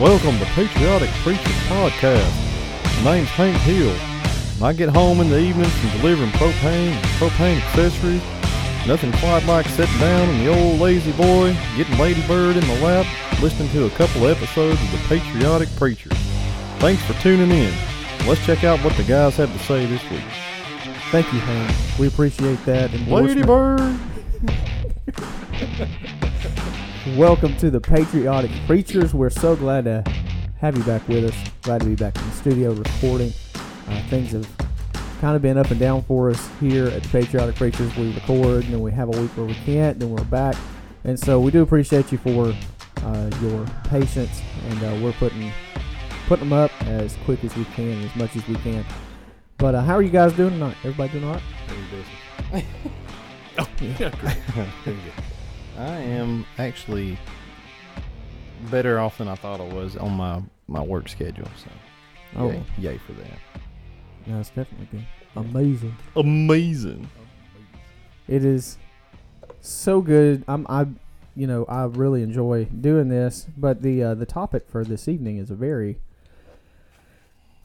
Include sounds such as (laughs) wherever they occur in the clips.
Welcome to Patriotic Preacher Podcast. My name's Hank Hill. I get home in the evenings from delivering propane and propane accessories, nothing quite like sitting down in the old La-Z-Boy, getting Lady Bird in the lap, listening to a couple episodes of the Patriotic Preacher. Thanks for tuning in. Let's check out what the guys have to say this week. Thank you, Hank. We appreciate that. Lady. Bird! (laughs) Welcome to the Patriotic Preachers. We're so glad to have you back with us. Glad to be back in the studio recording. Uh, things have kind of been up and down for us here at the Patriotic Preachers. We record, and then we have a week where we can't, then we're back. And so we do appreciate you for uh, your patience, and uh, we're putting putting them up as quick as we can, as much as we can. But uh, how are you guys doing tonight? Everybody doing all right? (laughs) (laughs) (laughs) I am actually better off than I thought I was on my, my work schedule. So, Oh, yay, yay for that. yeah, it's definitely good. Amazing. Amazing. It is so good. I'm I you know, I really enjoy doing this, but the uh, the topic for this evening is a very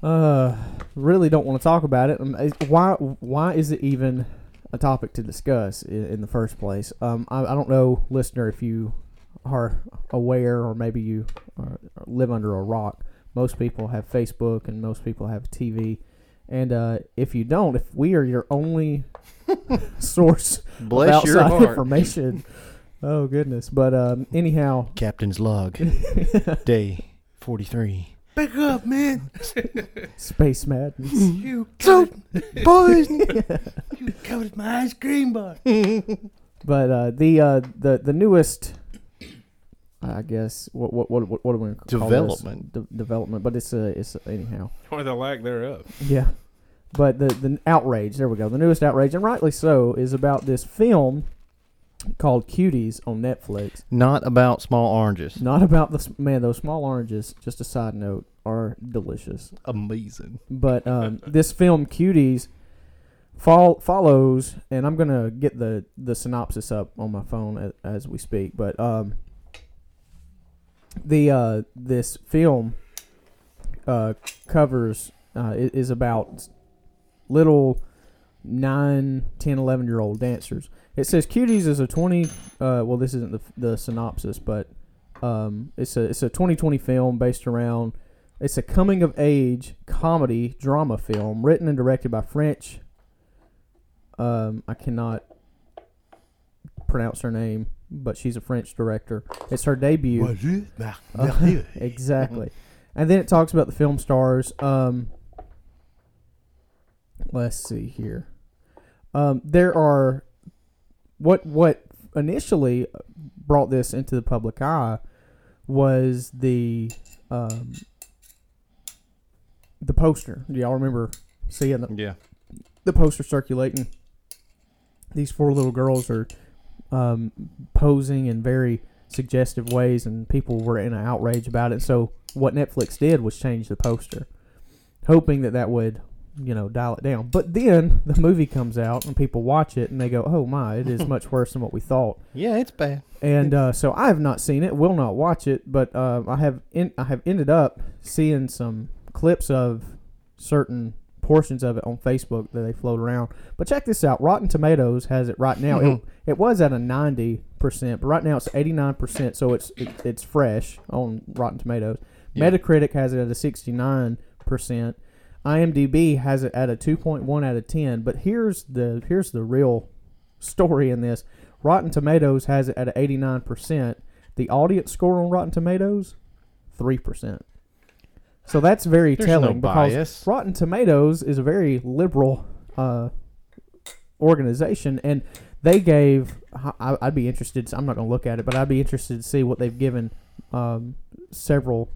uh really don't want to talk about it. Um, Why why is it even a topic to discuss in, in the first place? Um I, I don't know listener if you are aware or maybe you are, live under a rock. Most people have Facebook and most people have TV. And uh, if you don't, if we are your only (laughs) source Bless of your outside heart. information. Oh goodness! But um, anyhow, Captain's log, (laughs) day 43. Back up, man. space madness. You so boys. (laughs) you covered my ice cream bar. (laughs) but uh, the uh, the the newest, I guess what what what what, what are we gonna call this? Development. De- development. But it's a it's a, anyhow. Or the lack thereof. Yeah. But the the outrage, there we go. The newest outrage, and rightly so, is about this film called Cuties on Netflix. Not about small oranges. Not about the man. Those small oranges. Just a side note, are delicious. Amazing. But (laughs) um, this film, Cuties, fol- follows, and I'm gonna get the the synopsis up on my phone as, as we speak. But um, the uh, this film uh, covers uh, is about little 9, 10, 11 year old dancers. It says Cuties is a 20. Uh, well, this isn't the, the synopsis, but um, it's a it's a 2020 film based around. It's a coming of age comedy drama film written and directed by French. Um, I cannot pronounce her name, but she's a French director. It's her debut. (laughs) Uh, exactly. And then it talks about the film stars. Um, let's see here. Um, there are what what initially brought this into the public eye was the um, the poster. Do y'all remember seeing the, Yeah. the poster circulating? These four little girls are um, posing in very suggestive ways, and people were in an outrage about it. So what Netflix did was change the poster, hoping that that would, you know, dial it down. But then the movie comes out, and people watch it, and they go, "Oh my, it is (laughs) much worse than what we thought." Yeah, it's bad. And uh, so I have not seen it, will not watch it, but uh, I have in, I have ended up seeing some clips of certain portions of it on Facebook that they float around. But check this out: Rotten Tomatoes has it right now. it, it was at a ninety percent, but right now it's eighty nine percent, so it's it, it's fresh on Rotten Tomatoes. Yeah. Metacritic has it at a sixty nine percent. IMDb has it at a two point one out of ten. But here's the here's the real story in this. Rotten Tomatoes has it at 89%. The audience score on Rotten Tomatoes, 3%. So that's very There's telling no because bias. Rotten Tomatoes is a very liberal uh, organization, and they gave. I, I'd be interested. I'm not going to look at it, but I'd be interested to see what they've given um, several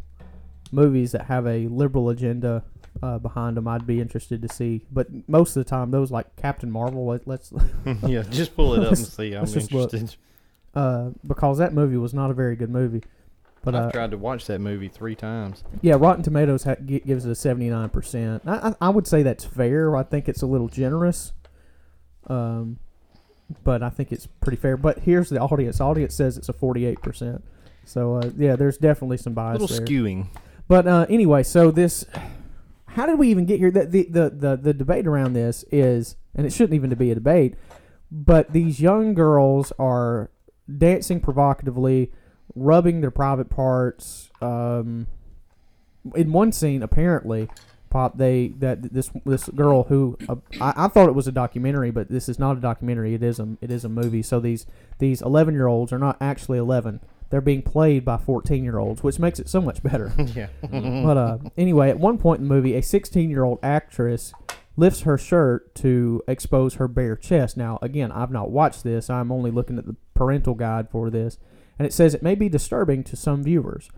movies that have a liberal agenda uh, behind them. I'd be interested to see, but most of the time, those like Captain Marvel. Let, let's (laughs) yeah, just pull it up and see. I'm let's just look. interested. uh, because that movie was not a very good movie. But I've uh, tried to watch that movie three times. yeah, Rotten Tomatoes ha- gives it a seventy nine percent. I I would say that's fair. I think it's a little generous. Um, but I think it's pretty fair. But here's the audience. Audience says it's a forty eight percent. So uh, yeah, there's definitely some A bias little there. skewing. But uh, anyway, so this, how did we even get here? The, the the the the debate around this is, and it shouldn't even be a debate, but these young girls are dancing provocatively, rubbing their private parts. Um, in one scene, apparently, pop they that this this girl who uh, I, I thought it was a documentary, but this is not a documentary. It is a it is a movie. So these these eleven year olds are not actually eleven. They're being played by fourteen year olds, which makes it so much better. (laughs) yeah. But uh, anyway, at one point in the movie, a 16 year old actress lifts her shirt to expose her bare chest. Now, again, I've not watched this. I'm only looking at the parental guide for this, and it says it may be disturbing to some viewers.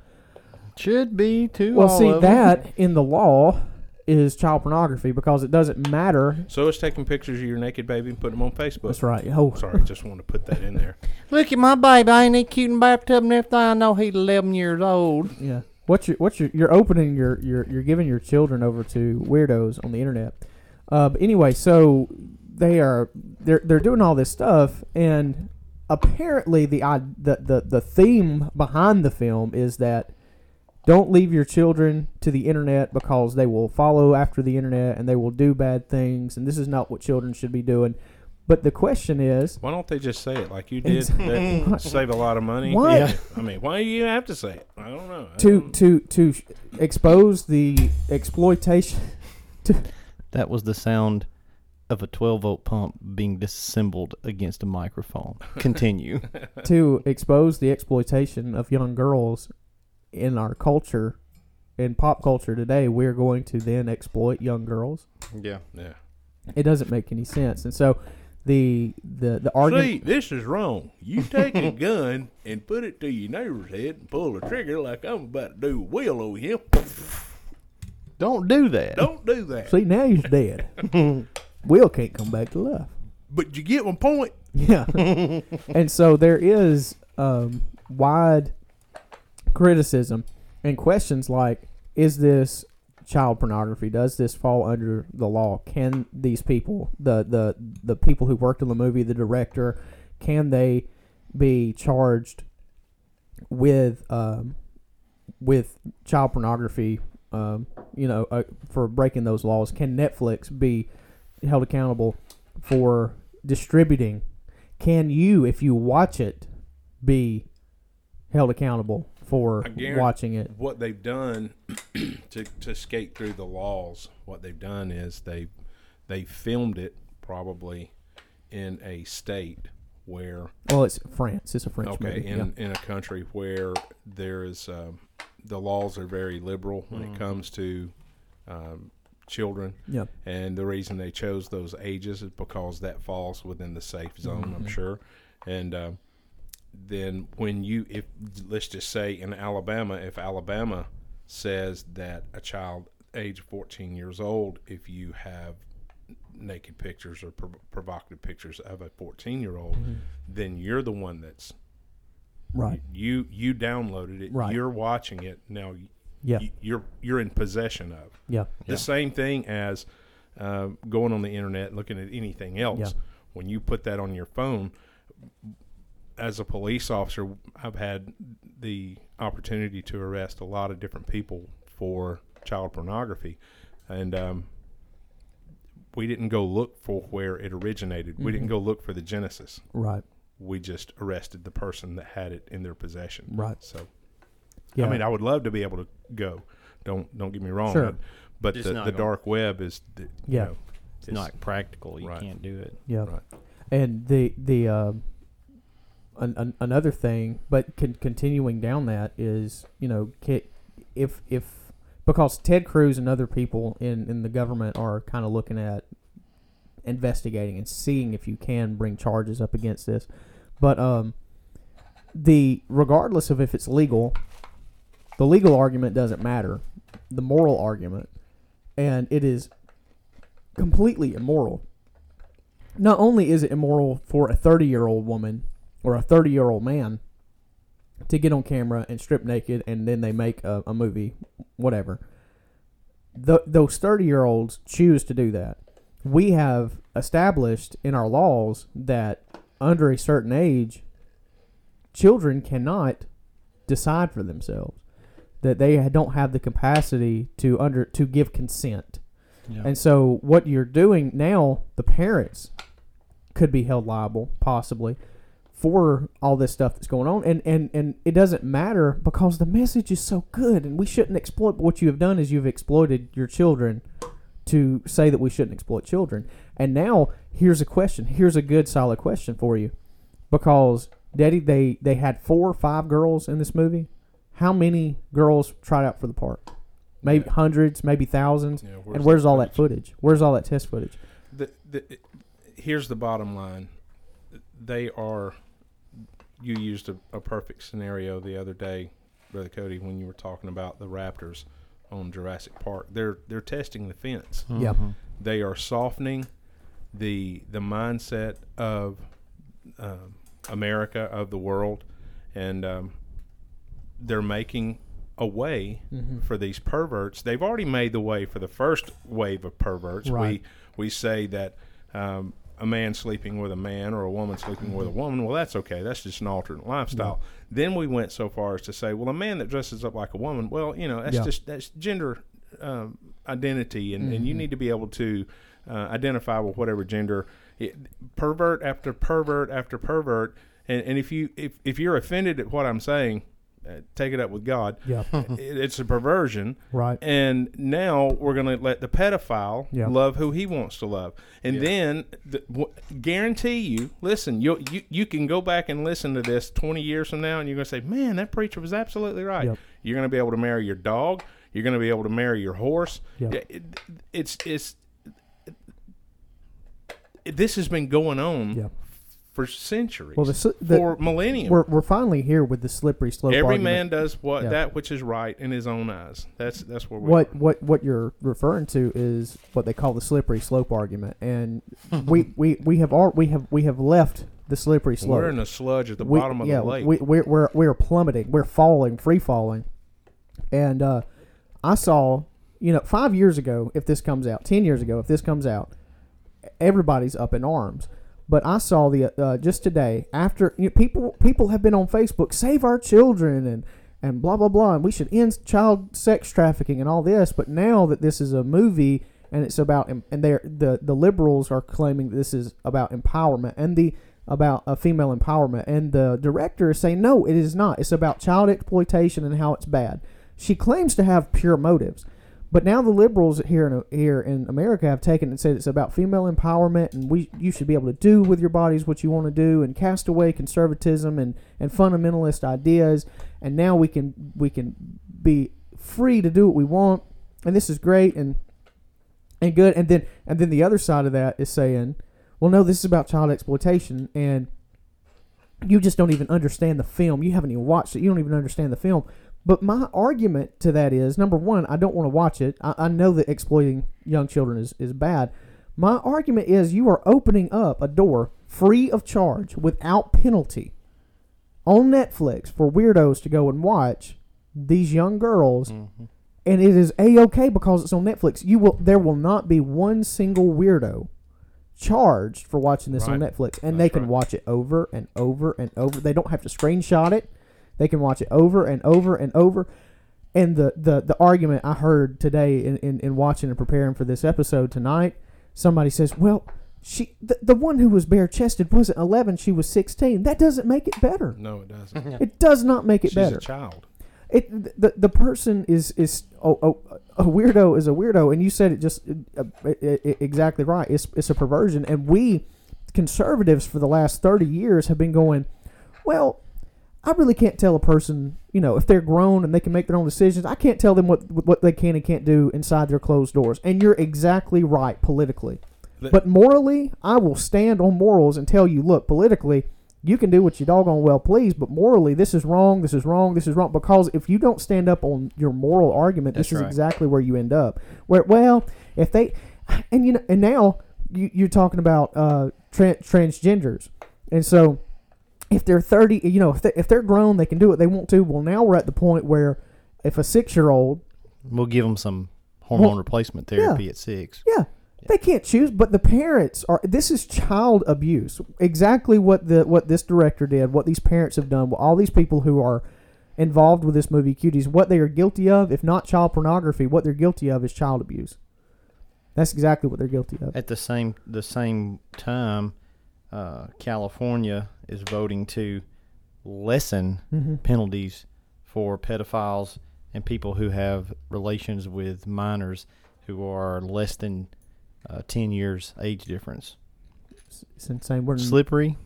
Should be too. Well, all see, of 'em. that in the law is child pornography because it doesn't matter. So it's taking pictures of your naked baby and putting them on Facebook. That's right. Oh, Sorry, I just want to put that in there. (laughs) Look at my baby. Ain't he cute in bathtub and everything? I know he's 11 years old. Yeah. What's your what's your you're opening your you're you're giving your children over to weirdos on the internet. Uh, but anyway, so they are they're they're doing all this stuff and apparently the i- the the, the theme behind the film is that don't leave your children to the internet because they will follow after the internet and they will do bad things and this is not what children should be doing. But the question is Why don't they just say it like you (laughs) did? That save a lot of money. What? Yeah. I mean, why do you have to say it? I don't know. I to don't- to to sh- expose the exploitation (laughs) That was the sound of a 12 volt pump being disassembled against a microphone. Continue. (laughs) to expose the exploitation of young girls in our culture in pop culture today we're going to then exploit young girls yeah. yeah. it doesn't make any sense and so the the the argument See, this is wrong. You take a (laughs) gun and put it to your neighbor's head and pull the trigger like I'm about to do Will over here. Don't do that. Don't do that. see now he's dead (laughs) will can't come back to life But you get my point. yeah (laughs) and so there is um wide criticism and questions like is this child pornography? Does this fall under the law? Can these people the the the people who worked on the movie the director can they be charged with um with child pornography um you know uh, for breaking those laws? Can netflix be held accountable for distributing? Can you if you watch it be held accountable for watching it. What they've done (clears throat) to to skate through the laws, what they've done is they they filmed it probably in a state where well it's france. It's a french okay movie in yeah. in a country where there is um, the laws are very liberal when it comes to um, children. Yeah. And the reason they chose those ages is because that falls within the safe zone i'm sure. And um, then when you if let's just say in alabama if alabama says that a child age 14 years old if you have naked pictures or prov- provocative pictures of a 14 year old then you're the one that's right you you downloaded it Right. you're watching it now yeah y- you're you're in possession of yeah the same thing as uh, going on the internet, looking at anything else. Yeah. When you put that on your phone, as a police officer, I've had the opportunity to arrest a lot of different people for child pornography, and um, we didn't go look for where it originated. We didn't go look for the genesis. right We just arrested the person that had it in their possession. Right. So, yeah I mean, I would love to be able to go. Don't don't get me wrong. Sure. But, but the, the gonna- dark web is, the, you Yeah. know, It's not practical. You Right. can't do it. yeah Right. and the the um an, an, another thing but con- continuing down that is you know if if because ted cruz and other people in in the government are kind of looking at investigating and seeing if you can bring charges up against this. But um the regardless of if it's legal the legal argument doesn't matter the moral argument and it is completely immoral. Not only is it immoral for a 30 year old woman or a 30 year old man to get on camera and strip naked and then they make a, a movie, whatever. Th- those 30 year olds choose to do that. We have established in our laws that under a certain age, children cannot decide for themselves. That they don't have the capacity to under to give consent. Yeah. And so what you're doing now, the parents could be held liable possibly for all this stuff that's going on. And and and it doesn't matter because the message is so good and we shouldn't exploit but what you have done is you've exploited your children to say that we shouldn't exploit children. And now here's a question. Here's a good solid question for you. Because daddy they they had four or five girls in this movie. How many girls tried out for the part? Maybe Yeah. hundreds maybe thousands? Yeah, and where's all that footage? Where's all that test footage? The, the, here's the bottom line. They are you used a, a perfect scenario the other day brother cody when you were talking about the raptors on jurassic park they're they're testing the fence Yeah. Mhm. they are softening the the mindset of um, America of the world, and um, they're making a way for these perverts. They've already made the way for the first wave of perverts. Right. We we say that. Um, a man sleeping with a man or a woman sleeping with a woman, well, that's okay. That's just an alternate lifestyle. Then we went so far as to say, well, a man that dresses up like a woman, well, you know, that's Yeah. just that's gender um, identity, and, and you need to be able to uh, identify with whatever gender. It, pervert after pervert after pervert, and, and if you if, if you're offended at what I'm saying, uh, take it up with God. yeah (laughs) it, it's a perversion, right and now we're going to let the pedophile Yeah. love who he wants to love, and then the, w- guarantee you, listen, you you you can go back and listen to this 20 years from now, and you're going to say, man, that preacher was absolutely right. Yep. You're going to be able to marry your dog. You're going to be able to marry your horse. Yep. Yeah, it, it's it's this has been going on Yeah. For centuries, Well, the the- for millennium. we're, we're finally here with the slippery slope argument. Every argument. man does what Yeah. that which is right in his own eyes. That's that's where what what what you're referring to is what they call the slippery slope argument, and we, (laughs) we, we have all we have we have left the slippery slope. We're in the sludge at the We- bottom of yeah, the lake. We, we're, we're we're plummeting. We're falling, free falling. And uh, I saw, you know, five years ago, if this comes out, ten years ago, if this comes out, everybody's up in arms. But I saw the uh, just today after you know, people people have been on Facebook, save our children and and blah blah blah, and we should end child sex trafficking and all this. But now that this is a movie and it's about and they the the liberals are claiming this is about empowerment and the about a female empowerment, and the director is saying no, it is not. It's about child exploitation and how it's bad. She claims to have pure motives. But now the liberals here in here in America have taken and said it's about female empowerment, and we you should be able to do with your bodies what you want to do, and cast away conservatism and, and fundamentalist ideas, and now we can we can be free to do what we want, and this is great and and good, and then and then the other side of that is saying, well, no, this is about child exploitation, and you just don't even understand the film. You haven't even watched it. You don't even understand the film. But my argument to that is number one, I don't want to watch it. I, I know that exploiting young children is, is bad. My argument is you are opening up a door free of charge without penalty on Netflix for weirdos to go and watch these young girls Mhm. and it is a okay because it's on Netflix. You will there will not be one single weirdo charged for watching this on Netflix, and That's they can right. watch it over and over and over. They don't have to screenshot it; they can watch it over and over and over. And the the, the argument I heard today in, in, in watching and preparing for this episode tonight, somebody says, "Well." She the, the one who was bare chested wasn't eleven; she was sixteen. That doesn't make it better. no, it doesn't. (laughs) It does not make it She's better. a child. It the the person is is oh, oh, a weirdo is a weirdo, and you said it just uh, uh, uh, exactly right. It's it's a perversion, and we conservatives for the last thirty years have been going. Well, I really can't tell a person, you know, if they're grown and they can make their own decisions. I can't tell them what what they can and can't do inside their closed doors. And you're exactly right politically. But morally, I will stand on morals and tell you, look, politically, you can do what you doggone well please, but morally, this is wrong, this is wrong, this is wrong. Because if you don't stand up on your moral argument, this That's is right. exactly where you end up. Where, well, if they, and you know, and now you, you're talking about uh, tran transgenders, and so if they're 30, you know, if, they, if they're grown, they can do what they want to. Well, now we're at the point where if a six year old We'll give them some hormone Well, replacement therapy at six. Yeah. They can't choose, but the parents are. This is child abuse. Exactly what the what this director did, what these parents have done, all these people who are involved with this movie, Cuties, what they are guilty of, if not child pornography, what they're guilty of is child abuse. That's exactly what they're guilty of. At the same the same time, uh, California is voting to lessen Mm-hmm. penalties for pedophiles and people who have relations with minors who are less than uh, ten years age difference. It's insane. We're Slippery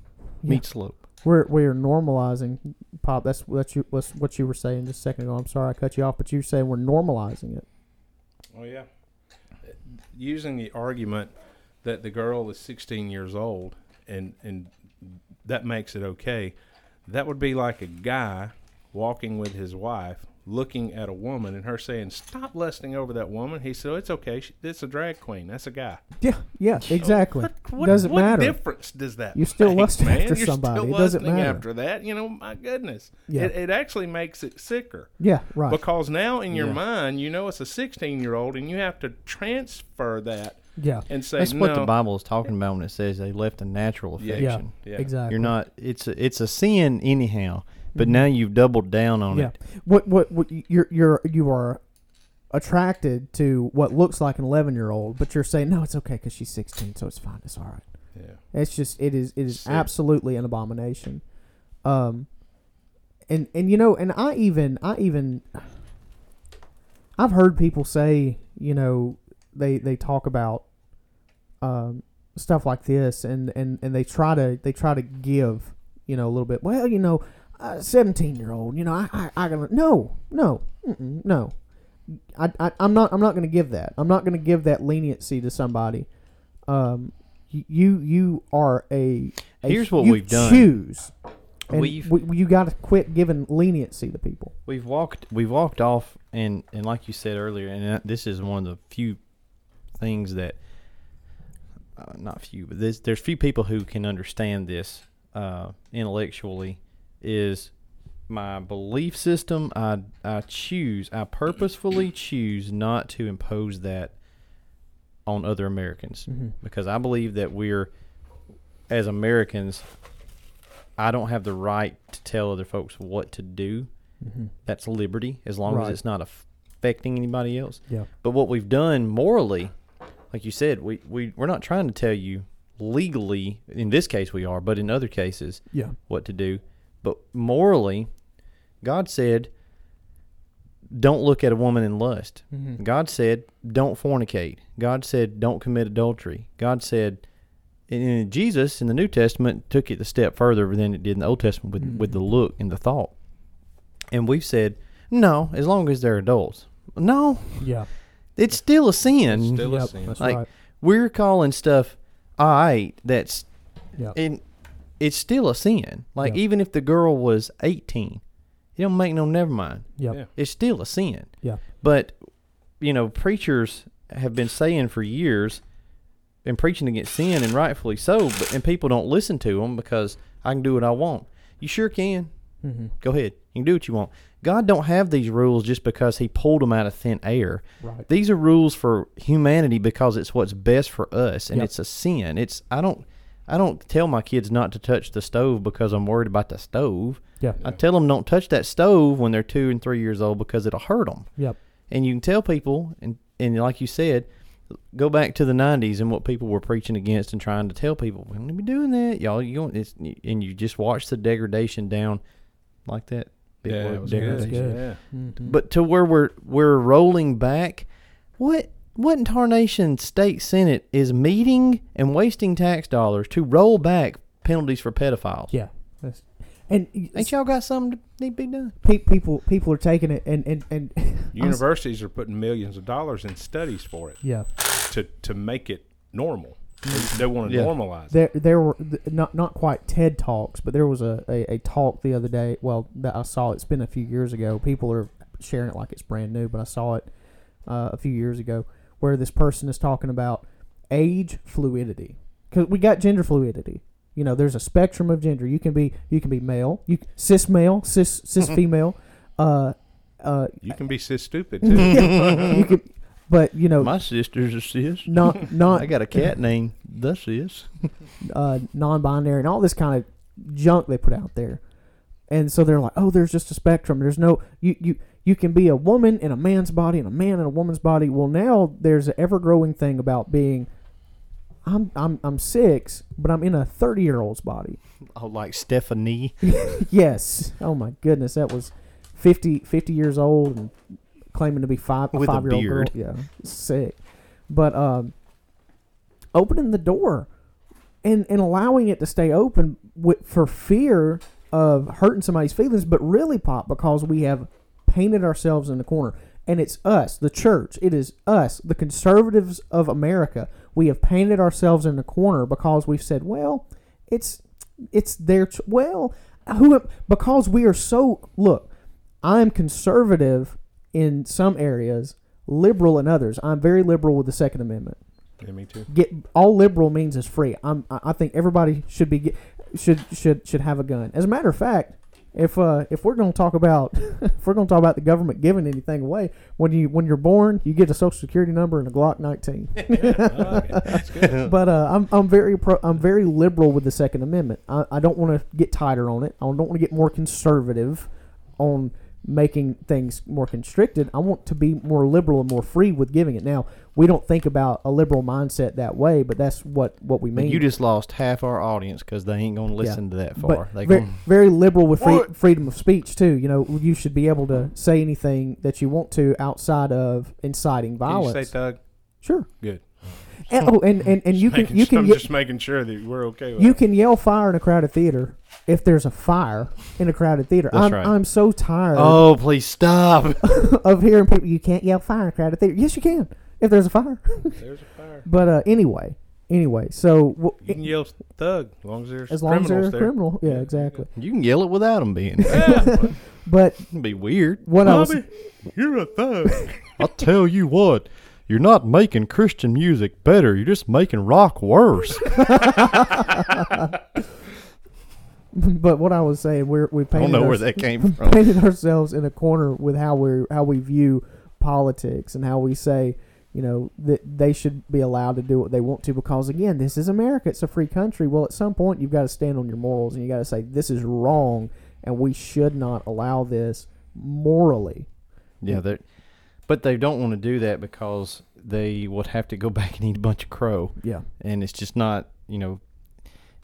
Yeah. meet slope. we're we're normalizing pop. That's that's you, what's what you were saying just a second ago. I'm sorry I cut you off, but you were saying we're normalizing it. Oh yeah. Using the argument that the girl is 16 years old and and that makes it okay. That would be like a guy walking with his wife, looking at a woman, and her saying, "Stop lusting over that woman." He said, oh, "It's okay. She, it's a drag queen. That's a guy." Yeah, yeah, exactly. What, what, Doesn't what matter. difference does that? You're still make, lusting man? after You're somebody. Still It doesn't lusting matter. after that. You know, my goodness. Yeah. It, it actually makes it sicker. Yeah, right. Because now in your Yeah. mind, you know it's a 16 year old, and you have to transfer that yeah, and say, That's no. what the Bible is talking about when it says they left a natural Yeah. affection. yeah, Yeah. exactly. You're not. It's a, it's a sin anyhow, but now you've doubled down on Yeah. it. What what what you're you're you are attracted to what looks like an 11 year old, but you're saying no, it's okay because she's 16, so it's fine, it's all right. Yeah. It's just it is it is Sick. absolutely an abomination. Um and and you know, and I even I even I've heard people say, you know, they they talk about um stuff like this and and and they try to they try to give, you know, a little bit. Well, you know, a 17 year old, you know, I I, I gotta no, no. No. I, I I'm not I'm not going to give that. I'm not going to give that leniency to somebody. Um you you are a, a Here's what we've done. Choose. And We've- we, you got to quit giving leniency to people. We've walked we've walked off and and like you said earlier, and this is one of the few things that uh, not few, but there's there's few people who can understand this uh, intellectually. Is my belief system? I I choose. I purposefully choose not to impose that on other Americans Mm-hmm. because I believe that we're as Americans. I don't have the right to tell other folks what to do. Mm-hmm. That's liberty as long Right. as it's not affecting anybody else. Yeah. But what we've done morally, like you said, we, we, we're not trying to tell you legally, in this case we are, but in other cases, Yeah. what to do. But morally, God said, don't look at a woman in lust. Mm-hmm. God said, don't fornicate. God said, don't commit adultery. God said, and and Jesus in the New Testament took it a step further than it did in the Old Testament with, with the look and the thought. And we've said, no, as long as they're adults. No, Yeah. It's still a sin. It's still a Yep, sin. That's Like, right. We're calling stuff all right that's Yeah. and it's still a sin. Like Yeah. even if the girl was eighteen, it don't make no never mind. Yeah. Yeah. It's still a sin. Yeah. But you know, preachers have been saying for years, been preaching against sin, and rightfully so. But and people don't listen to them because I can do what I want. You sure can. Mm-hmm. Go ahead. You can do what you want. God don't have these rules just because He pulled them out of thin air. Right. These are rules for humanity because it's what's best for us, and Yep. it's a sin. It's I don't I don't tell my kids not to touch the stove because I'm worried about the stove. Yeah. I tell them don't touch that stove when they're two and three years old because it'll hurt them. Yep. And you can tell people, and and like you said, go back to the '90s and what people were preaching against and trying to tell people we don't be doing that, y'all. You going it's and you just watch the degradation down like that. Big Yeah, word, it was good. good. Yeah. Mm-hmm. But to where we're we're rolling back, what what in tarnation state senate is meeting and wasting tax dollars to roll back penalties for pedophiles? yeah. That's, and Ain't y'all got something to need to be done? pe- people people are taking it and and and (laughs) Universities are putting millions of dollars in studies for it yeah. to to make it normal. They, they want to Yeah. normalize it. There, there were th- not not quite TED talks, but there was a, a, a talk the other day. Well, that I saw. It's been a few years ago. People are sharing it like it's brand new, but I saw it uh, a few years ago where this person is talking about age fluidity because we got gender fluidity. You know, there's a spectrum of gender. You can be you can be male, you cis male, cis cis (laughs) female. Uh, uh, You can be cis stupid (laughs) too. you could, but you know, My sister's a sis. not (laughs) not I got a cat named the sis. (laughs) uh, non-binary and all this kind of junk they put out there. and so they're like, oh, there's just a spectrum. There's no you you you can be a woman in a man's body and a man in a woman's body. Well, now there's an ever growing thing about being. I'm I'm I'm six, but I'm in a thirty year old's body. (laughs) Oh, like Stephanie. yes. Oh my goodness, that was 50, 50 years old and claiming to be five With a five year old girl. Yeah, sick. But um, opening the door and and allowing it to stay open with, for fear of hurting somebody's feelings, but really pop because we have painted ourselves in the corner. And it's us, the church. It is us, the conservatives of America. We have painted ourselves in the corner because we've said, well, it's it's their ch- well, who because we are so look. I'm conservative in some areas, liberal in others. I'm very liberal with the Second Amendment Yeah, me too. get all liberal means is free. I'm I think everybody should be get, should should should have a gun. As a matter of fact, if uh if we're going to talk about (laughs) if we're to talk about the government giving anything away, when you when you're born, you get a social security number and a Glock 19. (laughs) That's good. (laughs) but uh, I'm I'm very pro, I'm very liberal with the Second Amendment. I, I don't want to get tighter on it. I don't want to get more conservative on making things more constricted. I want to be more liberal and more free with giving it. Now we don't think about a liberal mindset that way, but that's what what we But mean. you just lost half our audience because they ain't gonna listen to that far. but They very, gonna, very liberal with free, freedom of speech too. You know, you should be able to say anything that you want to outside of inciting Can you violence. say Doug? sure. Good. And, oh, and and, and you can making you can I'm ye- just making sure that we're okay with you that. can yell fire in a crowded theater if there's a fire in a crowded theater. That's I'm right. I'm so tired oh, please stop! (laughs) of hearing people. You can't yell fire in a crowded theater. Yes, you can if there's a fire. There's a fire. (laughs) But uh, anyway, anyway, so w- You can yell thug as long as there's as long as they're a there. criminal, yeah, Yeah, exactly. you can yell it without them being. Yeah, (laughs) But It'd be weird. what I was you're a thug. I'll tell you what, you're not making Christian music better. You're just making rock worse. (laughs) but what I was saying, we're we I painted don't know where that (laughs) came from. painted ourselves in a corner with how we how we view politics and how we say you know that they should be allowed to do what they want to because again this is America it's a free country well at some point you've got to stand on your morals and you got to say this is wrong and we should not allow this morally Yeah, they but they don't want to do that because they would have to go (laughs) back and eat a bunch of crow, yeah and it's just not. You know,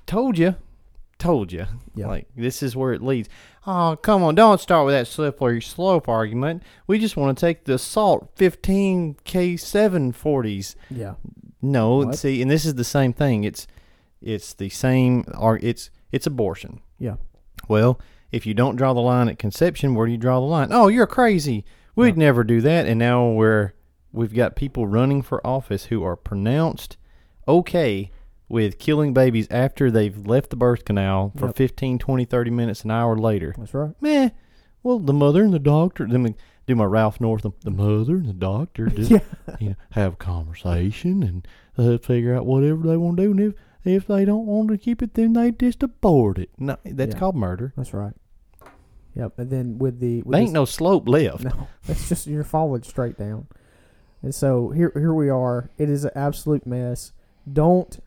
told you, told you. Yeah. Like this is where it leads. Oh, come on! Don't start with that slippery slope argument. We just want to take the assault 15 K 740s. yeah No, What? see, and this is the same thing. It's it's the same. Ar- It's it's abortion. yeah Well, if you don't draw the line at conception, where do you draw the line? Oh, you're crazy. We'd never do that. And now we're we've got people running for office who are pronounced okay with killing babies after they've left the birth canal for Yep. 15, 20, 30 minutes, an hour later. that's right Meh. Well, the mother and the doctor, let me do my Ralph Northam, The mother and the doctor (laughs) just Yeah. you know, have a conversation and uh, figure out whatever they want to do. And if, if they don't want to keep it, then they just abort it. No, that's Yeah. called murder. that's right yep and then with the with There ain't this- no slope left. (laughs) No, it's just you're falling straight down. And so here here we are. It is an absolute mess. Don't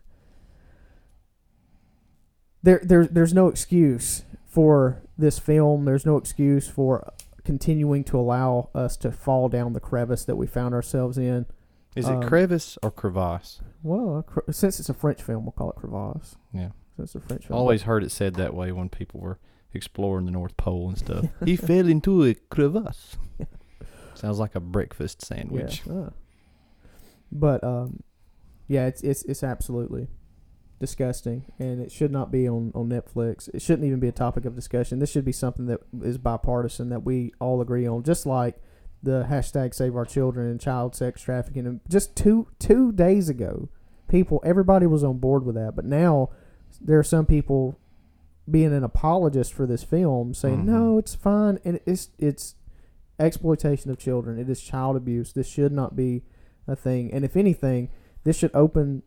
there there there's no excuse for this film. There's no excuse for continuing to allow us to fall down the crevice that we found ourselves in. Is it Um, crevice or crevasse? Well, cre- since it's a French film, we'll call it crevasse. Yeah. Since it's a French film, Always heard it said that way when people were exploring the North Pole and stuff. (laughs) he fell into a crevasse. (laughs) Sounds like a breakfast sandwich. Yeah. uh. But um, yeah, it's it's it's absolutely disgusting, and it should not be on on Netflix. It shouldn't even be a topic of discussion. This should be something that is bipartisan that we all agree on, just like the hashtag Save Our Children and child sex trafficking. And just two two days ago, people everybody was on board with that, but now there are some people being an apologist for this film saying Mhm. no it's fine. And it's it's exploitation of children. It is child abuse. This should not be a thing. And if anything this should open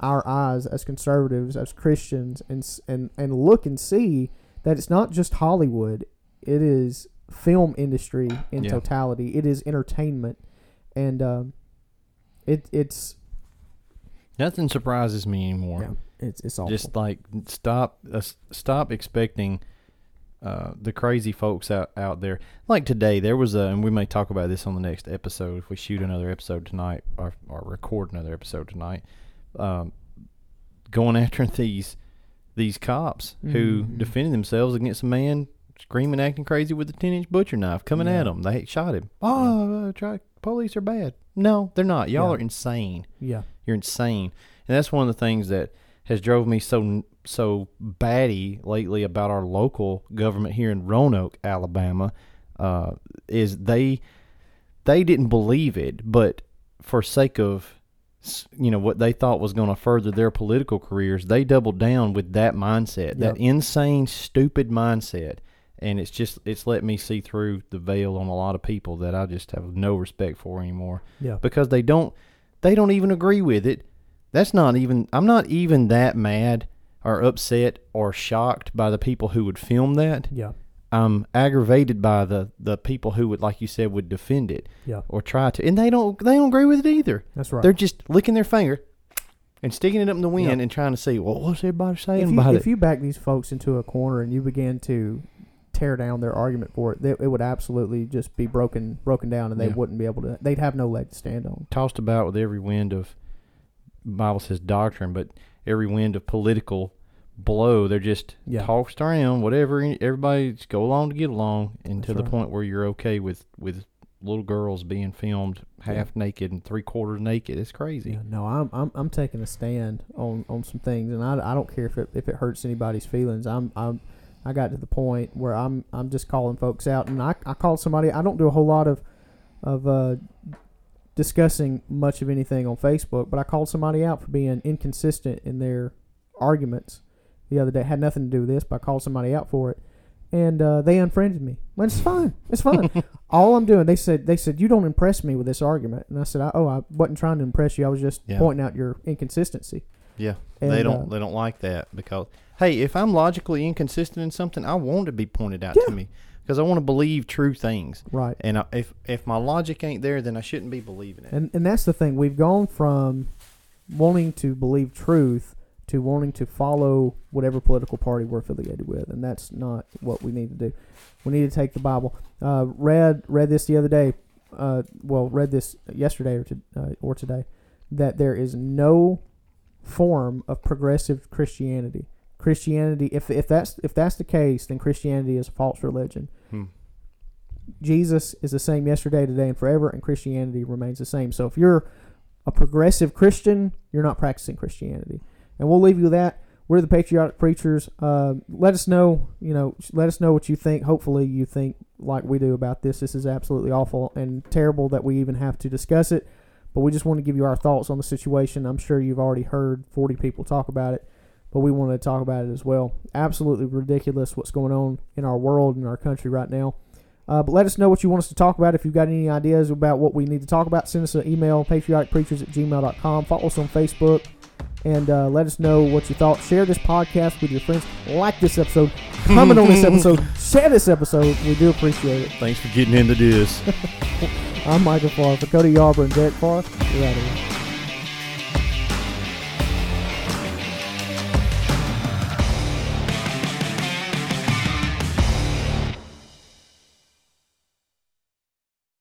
our eyes as conservatives as christians and and and look and see that it's not just hollywood. It is film industry in Yeah. totality. It is entertainment. And um it it's Nothing surprises me anymore. yeah, it's it's awful. Just like stop, uh, stop expecting uh, the crazy folks out, out there. Like today, there was a, and we may talk about this on the next episode if we shoot another episode tonight or, or record another episode tonight. Um, going (laughs) after these these cops who Mhm. defended themselves against a man screaming, acting crazy with a ten inch butcher knife coming Yeah. at them. They shot him. Oh, uh, try police are bad. No, they're not. Y'all Yeah. are insane. Yeah. You're insane, and that's one of the things that has drove me so so batty lately about our local government here in Roanoke, Alabama. Uh, is they they didn't believe it, but for sake of you know what they thought was going to further their political careers, they doubled down with that mindset, that insane, stupid mindset. And it's just it's let me see through the veil on a lot of people that I just have no respect for anymore Yeah. because they don't they don't even agree with it. That's not even I'm not even that mad or upset or shocked by the people who would film that. Yeah. I'm aggravated by the the people who would like you said would defend it Yeah. or try to. And they don't they don't agree with it either. That's right. They're just licking their finger and sticking it up in the wind Yeah. and trying to see, well, what's everybody saying if you, about if it? you back these folks into a corner and you begin to tear down their argument for it, they, it would absolutely just be broken broken down, and they Yeah. wouldn't be able to. They'd have no leg to stand on. Tossed about with every wind of Bible says doctrine, but every wind of political blow, they're just Yeah. tossed around, whatever. Everybody just go along to get along, and That's to the right. point where you're okay with with little girls being filmed half naked and three quarters naked. It's crazy. Yeah, no, I'm I'm I'm taking a stand on, on some things, and I, I don't care if it if it hurts anybody's feelings. I'm I'm I got to the point where I'm I'm just calling folks out, and I I called somebody. I don't do a whole lot of of uh, discussing much of anything on Facebook, but I called somebody out for being inconsistent in their arguments the other day. Had nothing to do with this, but I called somebody out for it, and uh, they unfriended me. Well, it's fine. It's fine. (laughs) All I'm doing, they said, they said you don't impress me with this argument, and I said, oh, I wasn't trying to impress you. I was just Yeah. pointing out your inconsistency. Yeah, And, they don't uh, they don't like that because hey, if I'm logically inconsistent in something, I want to be pointed out Yeah. to me because I want to believe true things. Right. And I, if if my logic ain't there, then I shouldn't be believing it. And and that's the thing. We've gone from wanting to believe truth to wanting to follow whatever political party we're affiliated with, and that's not what we need to do. We need to take the Bible. Uh, read read this the other day. Uh, well, read this yesterday or to, uh, or today that there is no form of progressive Christianity. Christianity, if if that's if that's the case, then Christianity is a false religion. Hmm. Jesus is the same yesterday, today, and forever, and Christianity remains the same. So if you're a progressive Christian, you're not practicing Christianity. And we'll leave you with that. We're the Patriotic Preachers. Uh, let us know, you know, let us know what you think. Hopefully, you think like we do about this. This is absolutely awful and terrible that we even have to discuss it. But we just want to give you our thoughts on the situation. I'm sure you've already heard 40 people talk about it, but we want to talk about it as well. Absolutely ridiculous what's going on in our world and our country right now. Uh, but let us know what you want us to talk about. If you've got any ideas about what we need to talk about, send us an email, patrioticpreachers at gmail.com. Follow us on Facebook and uh, let us know what you thought. Share this podcast with your friends. Like this episode. Comment on this episode. (laughs) Share this episode. We do appreciate it. Thanks for getting into this. (laughs) I'm Michael Farr. For Cody Yarborough and Derek Farr, we're out of here.